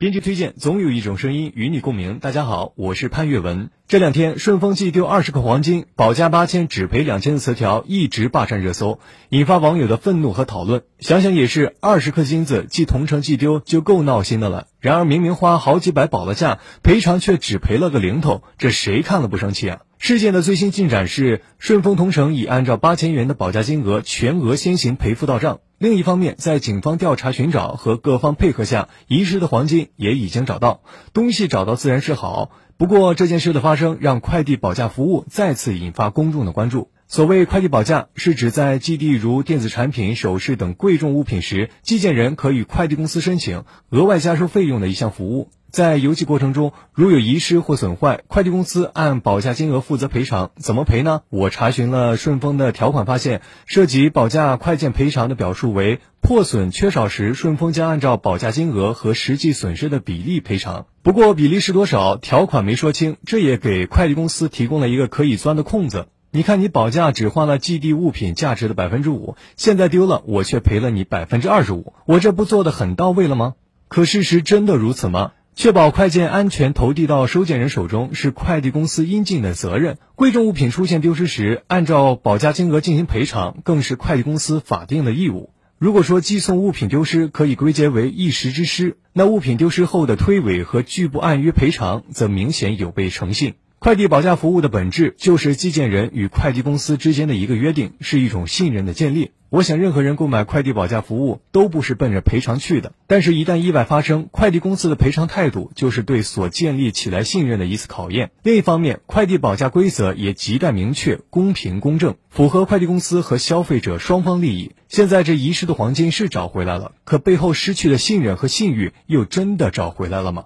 编辑推荐，总有一种声音与你共鸣。大家好，我是潘越文。这两天，顺丰寄丢二十克黄金，保价八千只赔两千的词条一直霸占热搜，引发网友的愤怒和讨论。想想也是，二十克金子寄同城寄丢就够闹心的了。然而，明明花好几百保了价，赔偿却只赔了个零头，这谁看了不生气啊？事件的最新进展是，顺丰同城已按照八千元的保价金额全额先行赔付到账。另一方面，在警方调查寻找和各方配合下，遗失的黄金也已经找到。东西找到自然是好，不过这件事的发生让快递保价服务再次引发公众的关注。所谓快递保价，是指在寄递如电子产品、首饰等贵重物品时，寄件人可与快递公司申请额外加收费用的一项服务。在邮寄过程中，如有遗失或损坏，快递公司按保价金额负责赔偿。怎么赔呢？我查询了顺丰的条款，发现涉及保价快件赔偿的表述为破损缺少时，顺丰将按照保价金额和实际损失的比例赔偿。不过比例是多少，条款没说清，这也给快递公司提供了一个可以钻的空子。你看，你保价只花了寄递物品价值的百分之五，现在丢了，我却赔了你百分之二十五，我这不做的很到位了吗？可事实真的如此吗？确保快件安全投递到收件人手中是快递公司应尽的责任。贵重物品出现丢失时，按照保价金额进行赔偿，更是快递公司法定的义务。如果说寄送物品丢失可以归结为一时之失，那物品丢失后的推诿和拒不按约赔偿，则明显有悖诚信。快递保价服务的本质就是寄件人与快递公司之间的一个约定，是一种信任的建立。我想，任何人购买快递保价服务都不是奔着赔偿去的。但是，一旦意外发生，快递公司的赔偿态度就是对所建立起来信任的一次考验。另一方面，快递保价规则也亟待明确、公平、公正，符合快递公司和消费者双方利益。现在，这遗失的黄金是找回来了，可背后失去的信任和信誉又真的找回来了吗？